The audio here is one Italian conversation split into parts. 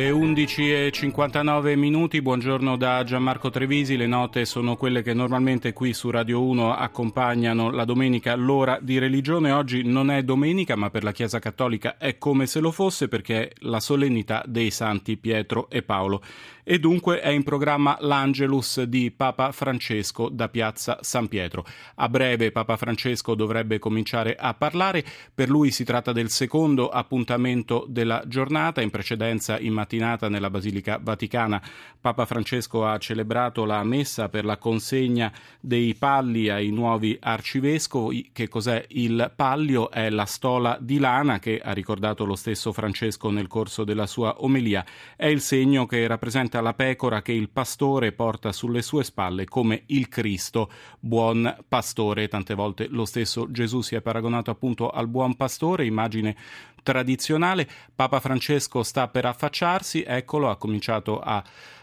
Le 11.59 minuti, buongiorno da Gianmarco Trevisi, le note sono quelle che normalmente qui su Radio 1 accompagnano la domenica l'ora di religione, oggi non è domenica ma per la Chiesa Cattolica è come se lo fosse perché è la solennità dei santi Pietro e Paolo e dunque è in programma l'Angelus di Papa Francesco da Piazza San Pietro. A breve Papa Francesco dovrebbe cominciare a parlare, per lui si tratta del secondo appuntamento della giornata, in precedenza in mattinata nella Basilica Vaticana Papa Francesco ha celebrato la messa per la consegna dei palli ai nuovi arcivescovi. Che cos'è il pallio? È la stola di lana che ha ricordato lo stesso Francesco nel corso della sua omelia. È il segno che rappresenta la pecora che il pastore porta sulle sue spalle come il Cristo, buon pastore. Tante volte lo stesso Gesù si è paragonato appunto al buon pastore, immagine tradizionale. Papa Francesco sta per affacciarsi, eccolo, ha cominciato a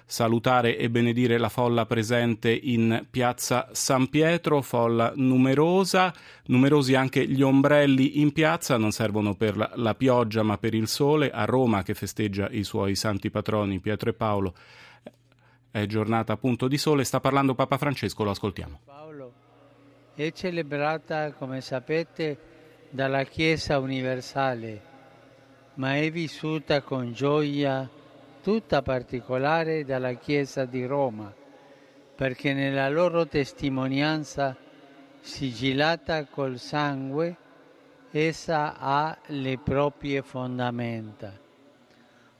salutare e benedire la folla presente in piazza San Pietro, folla numerosa, numerosi anche gli ombrelli in piazza, non servono per la, la pioggia ma per il sole, a Roma che festeggia i suoi santi patroni Pietro e Paolo. È giornata appunto di sole, sta parlando Papa Francesco, lo ascoltiamo. Paolo è celebrata, come sapete, dalla Chiesa universale, ma è vissuta con gioia tutta particolare dalla Chiesa di Roma, perché nella loro testimonianza sigillata col sangue essa ha le proprie fondamenta.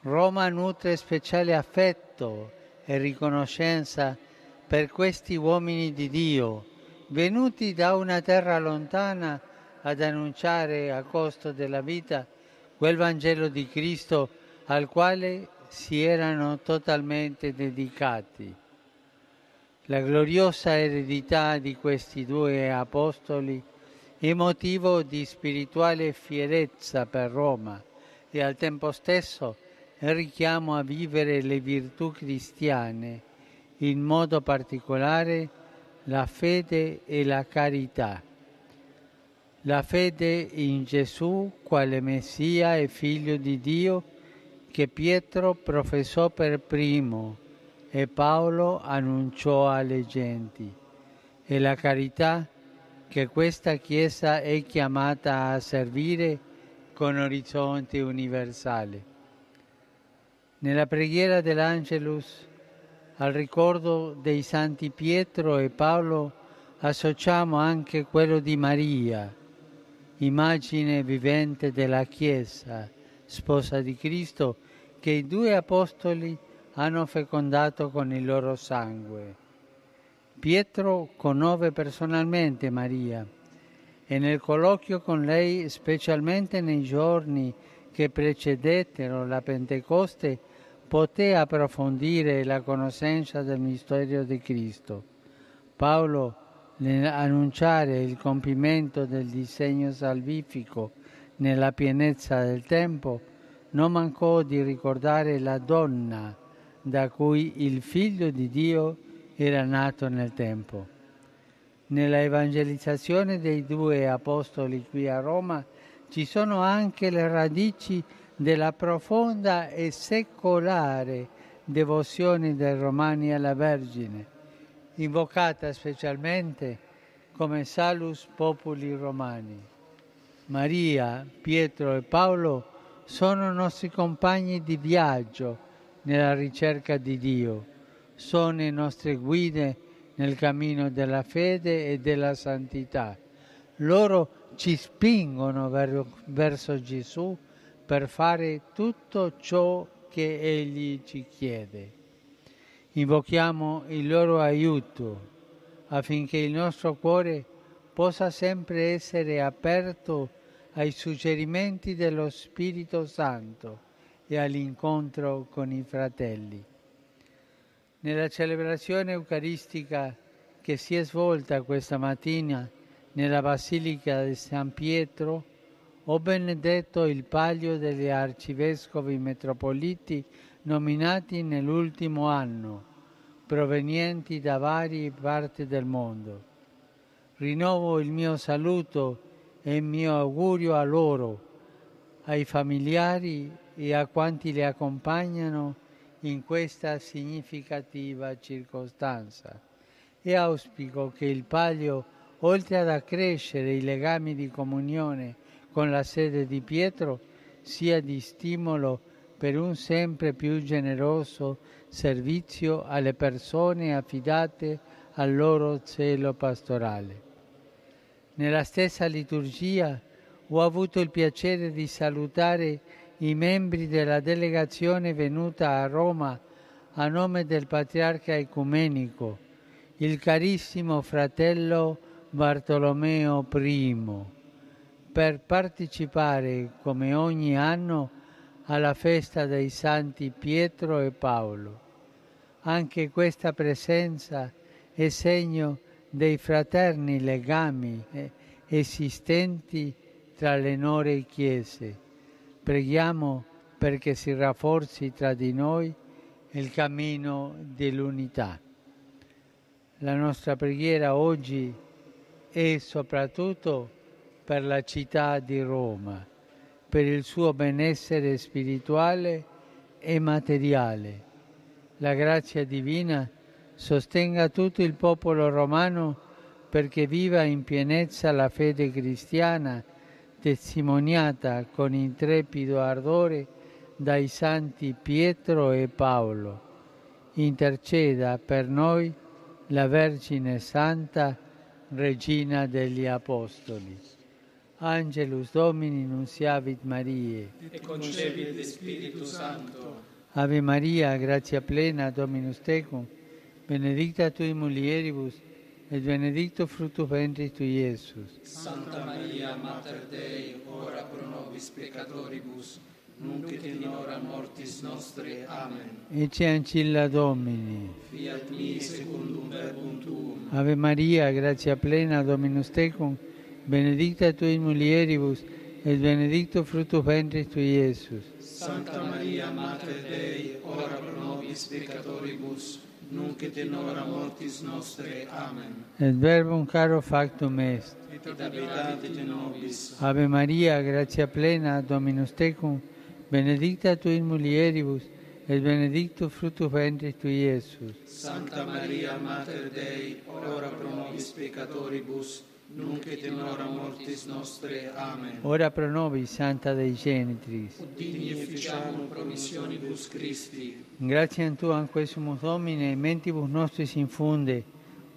Roma nutre speciale affetto e riconoscenza per questi uomini di Dio, venuti da una terra lontana ad annunciare a costo della vita quel Vangelo di Cristo al quale si erano totalmente dedicati. La gloriosa eredità di questi due apostoli è motivo di spirituale fierezza per Roma e al tempo stesso richiamo a vivere le virtù cristiane, in modo particolare la fede e la carità. La fede in Gesù quale Messia e Figlio di Dio che Pietro professò per primo e Paolo annunciò alle genti, e la carità che questa Chiesa è chiamata a servire con orizzonte universale. Nella preghiera dell'Angelus al ricordo dei santi Pietro e Paolo associamo anche quello di Maria, immagine vivente della Chiesa, sposa di Cristo, che i due apostoli hanno fecondato con il loro sangue. Pietro conobbe personalmente Maria e nel colloquio con lei, specialmente nei giorni che precedettero la Pentecoste, poté approfondire la conoscenza del mistero di Cristo. Paolo, nell'annunciare il compimento del disegno salvifico nella pienezza del tempo, non mancò di ricordare la donna da cui il figlio di Dio era nato nel tempo. Nella evangelizzazione dei due apostoli qui a Roma ci sono anche le radici della profonda e secolare devozione dei romani alla Vergine, invocata specialmente come Salus Populi Romani. Maria, Pietro e Paolo sono nostri compagni di viaggio nella ricerca di Dio, sono le nostre guide nel cammino della fede e della santità. Loro ci spingono verso Gesù per fare tutto ciò che Egli ci chiede. Invochiamo il loro aiuto affinché il nostro cuore possa sempre essere aperto ai suggerimenti dello Spirito Santo e all'incontro con i fratelli. Nella celebrazione eucaristica che si è svolta questa mattina nella Basilica di San Pietro, ho benedetto il palio degli arcivescovi metropoliti nominati nell'ultimo anno, provenienti da varie parti del mondo. Rinnovo il mio saluto e il mio augurio a loro, ai familiari e a quanti le accompagnano in questa significativa circostanza. E auspico che il palio, oltre ad accrescere i legami di comunione con la sede di Pietro, sia di stimolo per un sempre più generoso servizio alle persone affidate al loro zelo pastorale. Nella stessa liturgia ho avuto il piacere di salutare i membri della delegazione venuta a Roma a nome del Patriarca Ecumenico, il carissimo fratello Bartolomeo I, per partecipare come ogni anno alla festa dei Santi Pietro e Paolo. Anche questa presenza è segno dei fraterni legami eh, esistenti tra le nore chiese Preghiamo perché si rafforzi tra di noi il cammino dell'unità. La nostra preghiera oggi è soprattutto per la città di Roma, per il suo benessere spirituale e materiale. La grazia divina sostenga tutto il popolo romano perché viva in pienezza la fede cristiana testimoniata con intrepido ardore dai santi Pietro e Paolo. Interceda per noi la Vergine Santa, Regina degli Apostoli. Angelus Domini nunciavit Mariae. E concebit Spiritu Santo. Ave Maria, grazia plena, Dominus tecum, benedicta tui mulieribus, et benedictus fructus ventris tui, Iesus. Santa Maria, Mater Dei, ora pro nobis peccatoribus, nunc et in hora mortis nostre. Amen. Ecce ancilla Domini. Fiat mi secundum verbum tuum. Ave Maria, grazia plena, Dominus tecum, benedicta tui in mulieribus, et benedictus fructus ventris tui, Iesus. Santa Maria, Mater Dei, ora pro nobis peccatoribus, nunc et in hora mortis nostre. Amen. Et verbum caro factum est. Et habitate in nobis. Ave Maria, grazia plena, Dominus tecum, benedicta tui in mulieribus, et benedictus fructus ventris tui, Iesus. Santa Maria, Mater Dei, ora pro nobis peccatoribus, nunc et in hora mortis nostre. Amen. Ora pro nobis, Santa Dei Genitris. Digni efficiamur promissionibus Christi. Grazie a Tu, anque sumus Domine, mentibus nostris infunde,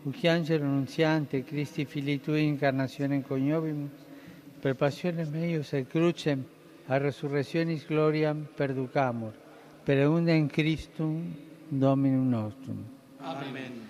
uc angelo nunziante, Christi Filii Tui, incarnazione coniovimus, per passione meius et crucem, a resurrectionis gloriam perducamur, per eundem Christum Dominum nostrum. Amen.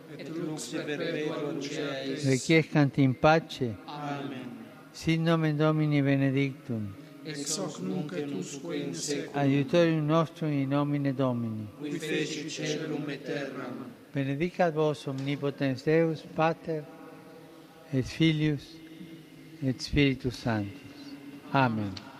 et lux perpetua luceat eis. Requiescant in pace. Amen. Sit nomen Domini benedictum. Ex hoc nunc et usque in seculum. Aiutorium nostrum in nomine Domini. Qui feci celum et terram. Benedicat vos omnipotens Deus, Pater, et Filius, et Spiritus Sanctus. Amen.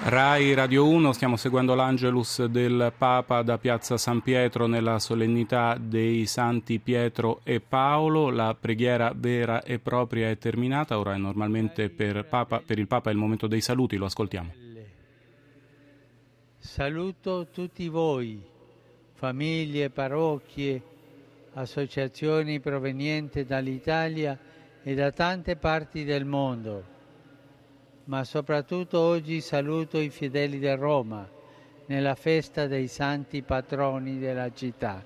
Rai Radio 1, stiamo seguendo l'Angelus del Papa da Piazza San Pietro nella solennità dei Santi Pietro e Paolo. La preghiera vera e propria è terminata, ora è normalmente per, Papa, per il Papa il momento dei saluti, lo ascoltiamo. Saluto tutti voi, famiglie, parrocchie, associazioni provenienti dall'Italia e da tante parti del mondo, ma soprattutto oggi saluto i fedeli di Roma nella festa dei santi patroni della città.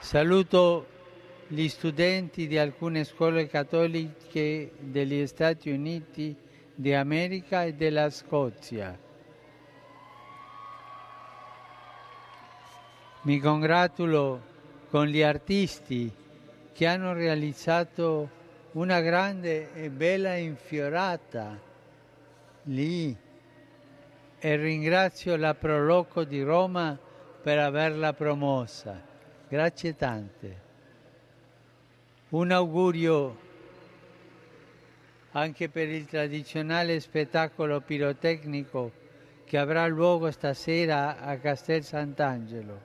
Saluto gli studenti di alcune scuole cattoliche degli Stati Uniti di America e della Scozia. Mi congratulo con gli artisti che hanno realizzato una grande e bella infiorata lì e ringrazio la Proloco di Roma per averla promossa. Grazie tante. Un augurio anche per il tradizionale spettacolo pirotecnico che avrà luogo stasera a Castel Sant'Angelo,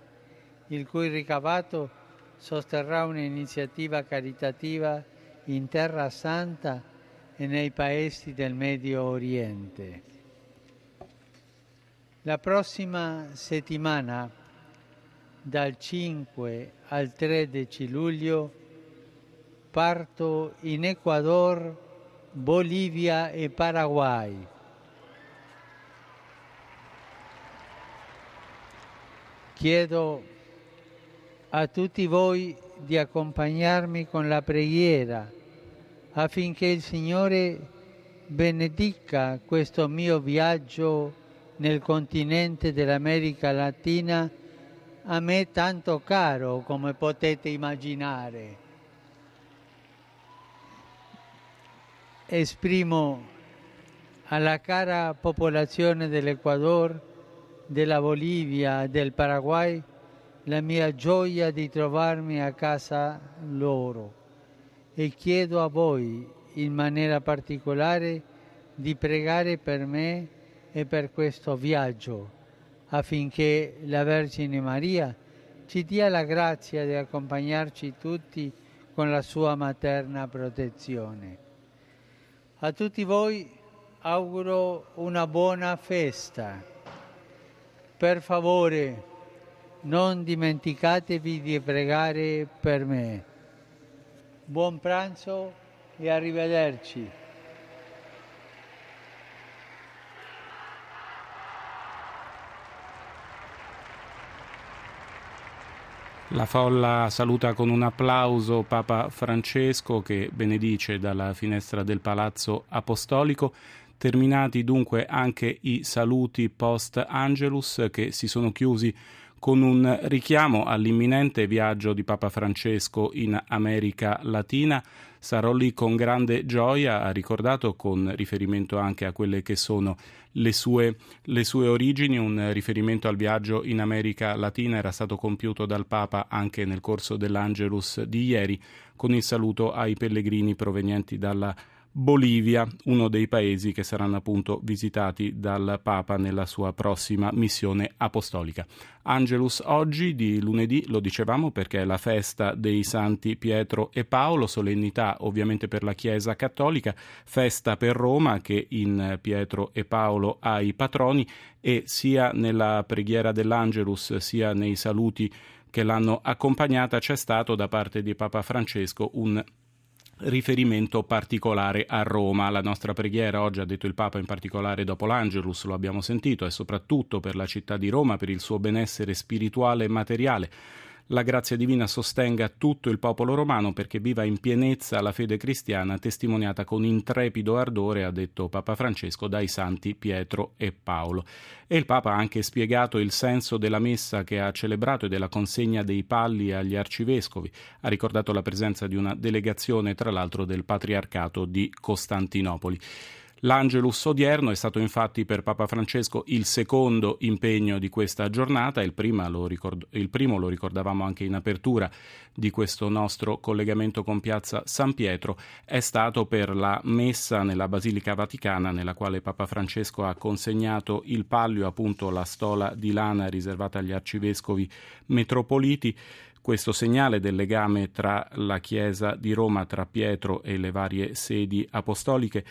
il cui ricavato sosterrà un'iniziativa caritativa in Terra Santa e nei paesi del Medio Oriente. La prossima settimana, dal 5 al 13 luglio, parto in Ecuador, Bolivia e Paraguay. Chiedo a tutti voi di accompagnarmi con la preghiera affinché il Signore benedica questo mio viaggio nel continente dell'America Latina a me tanto caro come potete immaginare. Esprimo alla cara popolazione dell'Ecuador, della Bolivia, del Paraguay la mia gioia di trovarmi a casa loro e chiedo a voi in maniera particolare di pregare per me e per questo viaggio affinché la Vergine Maria ci dia la grazia di accompagnarci tutti con la sua materna protezione. A tutti voi auguro una buona festa. Per favore, non dimenticatevi di pregare per me. Buon pranzo e arrivederci. La folla saluta con un applauso Papa Francesco che benedice dalla finestra del Palazzo Apostolico. Terminati dunque anche i saluti post Angelus che si sono chiusi con un richiamo all'imminente viaggio di Papa Francesco in America Latina. Sarò lì con grande gioia, ha ricordato con riferimento anche a quelle che sono le sue, le sue origini, un riferimento al viaggio in America Latina era stato compiuto dal Papa anche nel corso dell'Angelus di ieri, con il saluto ai pellegrini provenienti dalla Bolivia, uno dei paesi che saranno appunto visitati dal Papa nella sua prossima missione apostolica. Angelus oggi di lunedì lo dicevamo perché è la festa dei santi Pietro e Paolo, solennità ovviamente per la Chiesa cattolica, festa per Roma che in Pietro e Paolo ha i patroni e sia nella preghiera dell'Angelus sia nei saluti che l'hanno accompagnata c'è stato da parte di Papa Francesco un riferimento particolare a Roma. La nostra preghiera oggi, ha detto il Papa in particolare dopo l'Angelus, lo abbiamo sentito, è soprattutto per la città di Roma, per il suo benessere spirituale e materiale la grazia divina sostenga tutto il popolo romano perché viva in pienezza la fede cristiana testimoniata con intrepido ardore, ha detto Papa Francesco, dai santi Pietro e Paolo. E il Papa ha anche spiegato il senso della messa che ha celebrato e della consegna dei palli agli arcivescovi. Ha ricordato la presenza di una delegazione, tra l'altro, del Patriarcato di Costantinopoli. L'Angelus odierno è stato infatti per Papa Francesco il secondo impegno di questa giornata, il, lo ricord- il primo lo ricordavamo anche in apertura di questo nostro collegamento con Piazza San Pietro, è stato per la messa nella Basilica Vaticana nella quale Papa Francesco ha consegnato il pallio, appunto la stola di lana riservata agli arcivescovi metropoliti. Questo segnale del legame tra la Chiesa di Roma, tra Pietro e le varie sedi apostoliche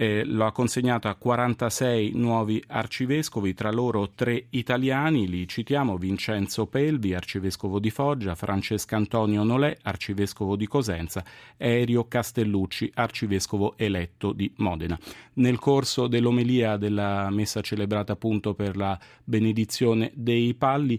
eh, lo ha consegnato a 46 nuovi arcivescovi, tra loro tre italiani, li citiamo Vincenzo Pelvi, arcivescovo di Foggia, Francesco Antonio Nolè, arcivescovo di Cosenza, Erio Castellucci, arcivescovo eletto di Modena. Nel corso dell'omelia della messa celebrata appunto per la benedizione dei palli,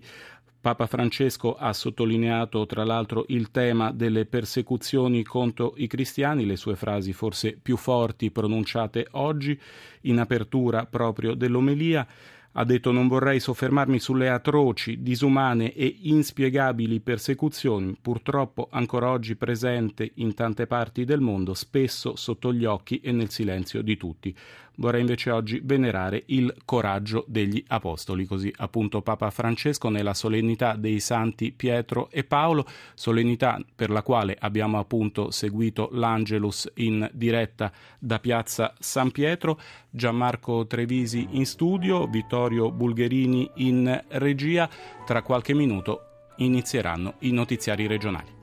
Papa Francesco ha sottolineato tra l'altro il tema delle persecuzioni contro i cristiani, le sue frasi forse più forti pronunciate oggi in apertura proprio dell'omelia Ha detto non vorrei soffermarmi sulle atroci, disumane e inspiegabili persecuzioni, purtroppo ancora oggi presenti in tante parti del mondo, spesso sotto gli occhi e nel silenzio di tutti. Vorrei invece oggi venerare il coraggio degli apostoli, così appunto Papa Francesco nella solennità dei santi Pietro e Paolo, solennità per la quale abbiamo appunto seguito l'Angelus in diretta da Piazza San Pietro, Gianmarco Trevisi in studio, Vittorio Bulgherini in regia. Tra qualche minuto inizieranno i notiziari regionali.